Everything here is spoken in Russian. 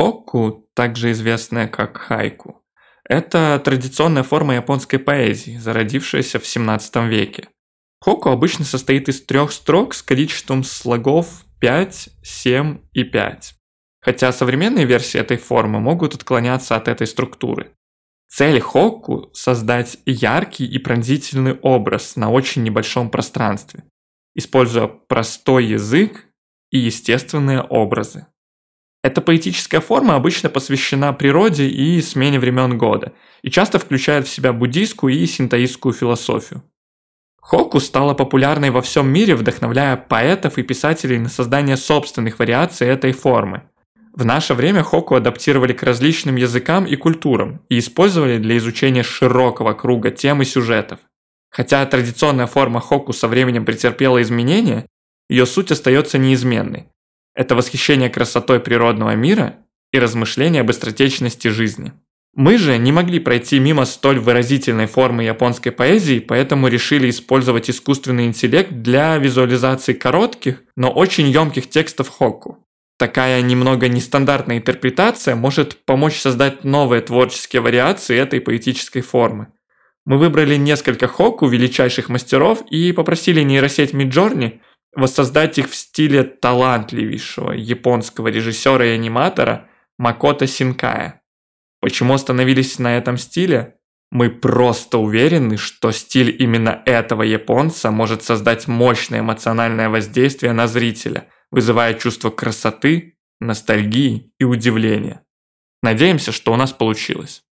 Хокку, также известная как хайку, это традиционная форма японской поэзии, зародившаяся в 17 веке. Хокку обычно состоит из трех строк с количеством слогов 5, 7 и 5. Хотя современные версии этой формы могут отклоняться от этой структуры. Цель Хокку – создать яркий и пронзительный образ на очень небольшом пространстве, используя простой язык и естественные образы. Эта поэтическая форма обычно посвящена природе и смене времен года и часто включает в себя буддийскую и синтоистскую философию. Хоку стала популярной во всем мире, вдохновляя поэтов и писателей на создание собственных вариаций этой формы. В наше время хоку адаптировали к различным языкам и культурам и использовали для изучения широкого круга тем и сюжетов. Хотя традиционная форма хоку со временем претерпела изменения, ее суть остается неизменной. Это восхищение красотой природного мира и размышление об быстротечности жизни. Мы же не могли пройти мимо столь выразительной формы японской поэзии, поэтому решили использовать искусственный интеллект для визуализации коротких, но очень емких текстов Хокку. Такая немного нестандартная интерпретация может помочь создать новые творческие вариации этой поэтической формы. Мы выбрали несколько Хокку величайших мастеров и попросили нейросеть Midjourney воссоздать их в стиле талантливейшего японского режиссера и аниматора Макото Синкая. Почему остановились на этом стиле? Мы просто уверены, что стиль именно этого японца может создать мощное эмоциональное воздействие на зрителя, вызывая чувство красоты, ностальгии и удивления. Надеемся, что у нас получилось.